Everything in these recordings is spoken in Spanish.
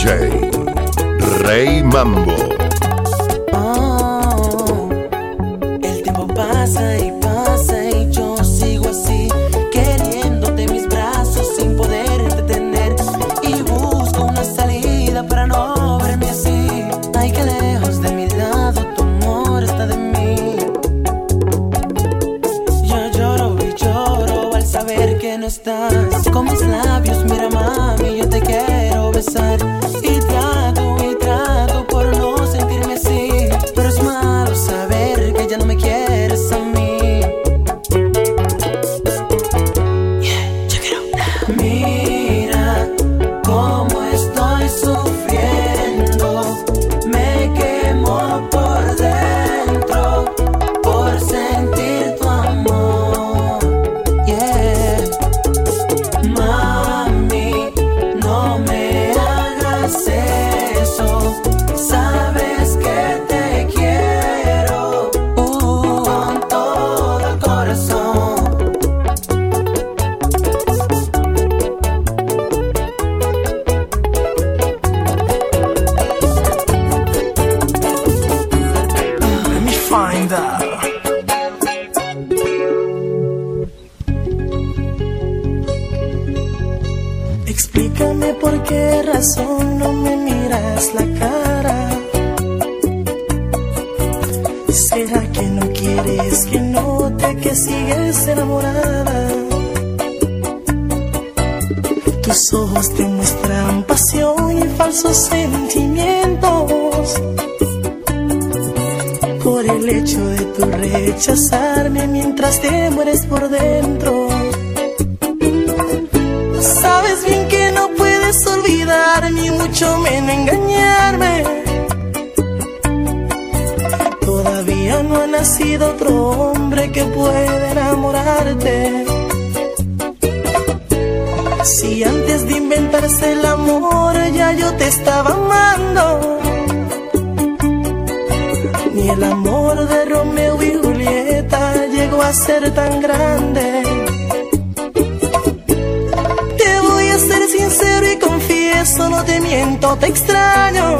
DJ Rey Mambo. Explícame por qué razón no me miras la cara. ¿Será que no quieres que note que sigues enamorada? Tus ojos te muestran pasión y falsos sentimientos por el hecho de tu rechazarme mientras te mueres por dentro. Olvidar ni mucho menos engañarme. Todavía no ha nacido otro hombre que pueda enamorarte. Si antes de inventarse el amor ya yo te estaba amando. Ni el amor de Romeo y Julieta llegó a ser tan grande. No te miento, te extraño.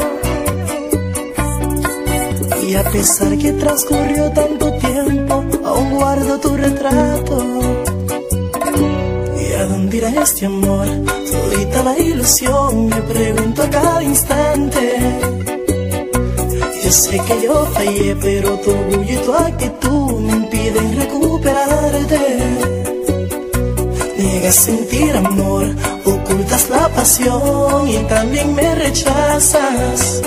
Y a pesar que transcurrió tanto tiempo, aún guardo tu retrato. ¿Y a dónde irá este amor? Todita la ilusión, me pregunto a cada instante. Yo sé que yo fallé, pero tu orgullo y tu actitud me impiden recuperarte. Niegas sentir amor, ocultas la pasión y también me rechazas.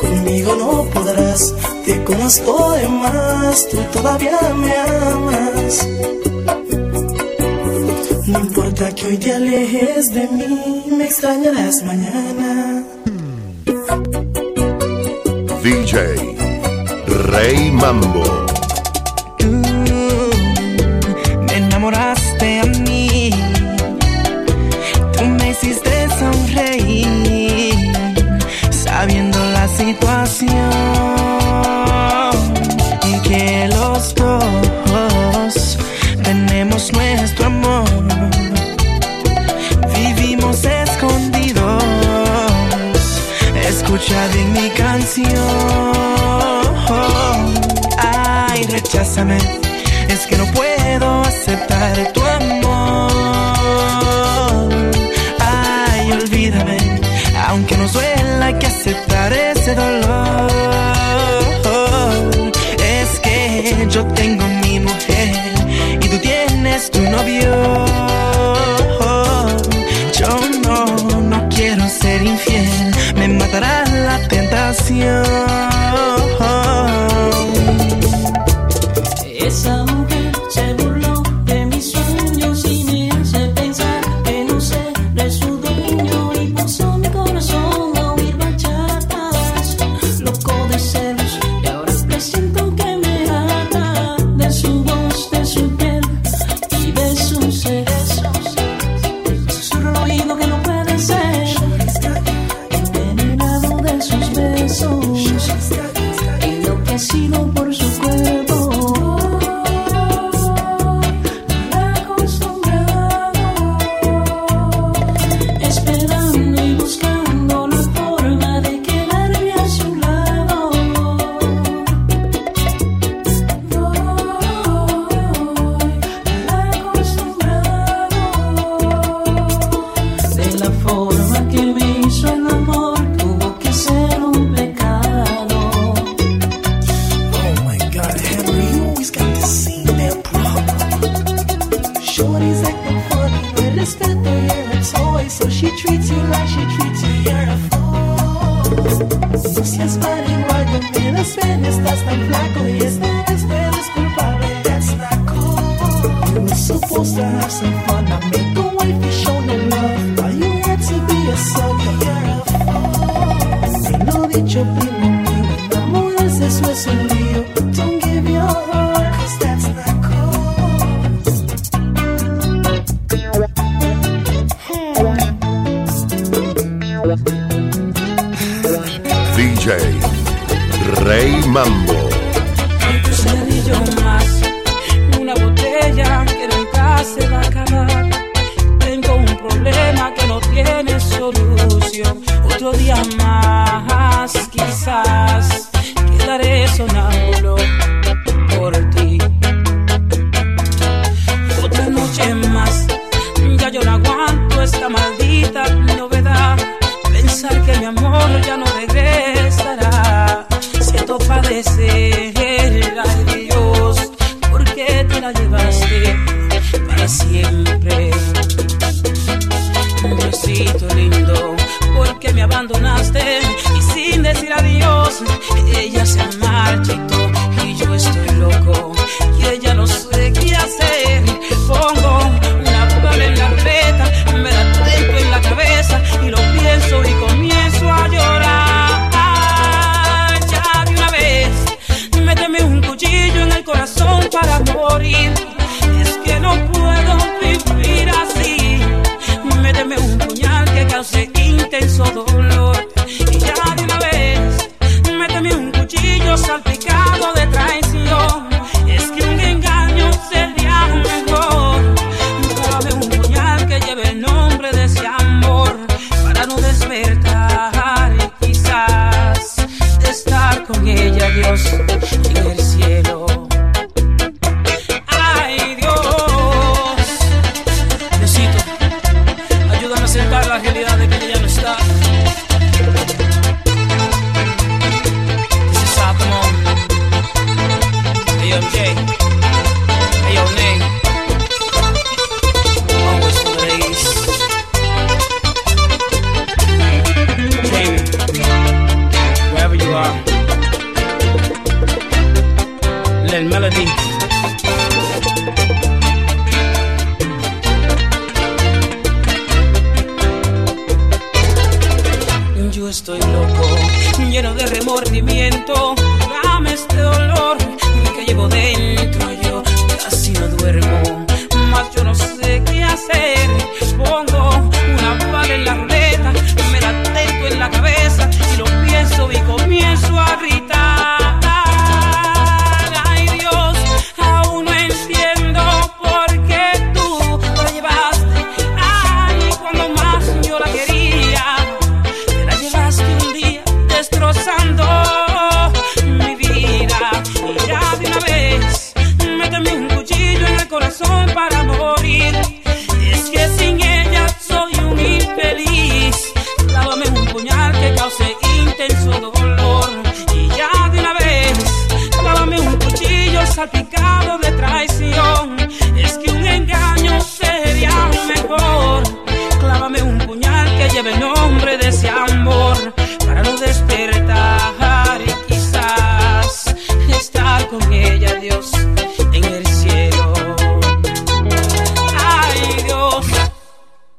Conmigo no podrás, te conozco de más, tú todavía me amas. No importa que hoy te alejes de mí, me extrañarás mañana. DJ Rey Mambo. Enloquecido por spent the year in toy, so she treats you like she treats you. You're a fool. Seas money, why the minutes, minutes, that's not black, or yes, minutes, minutes, but probably that's not cool. You were supposed to have some fun, I make a wife, you show no love. Now you had to be a sucker, you're a fool. They know that you're Rey Mambo. Una botella que nunca se va a acabar. Tengo un problema que no tiene solución. Otro día más, quizás. vez. Diosito lindo, porque me abandonaste? Y sin decir adiós, ella se marchitó y yo estoy loco y ella no sé qué hacer. salpicar. estoy loco, lleno de remordimiento. Dame este dolor que llevo dentro. Yo casi no duermo, más yo no sé qué hacer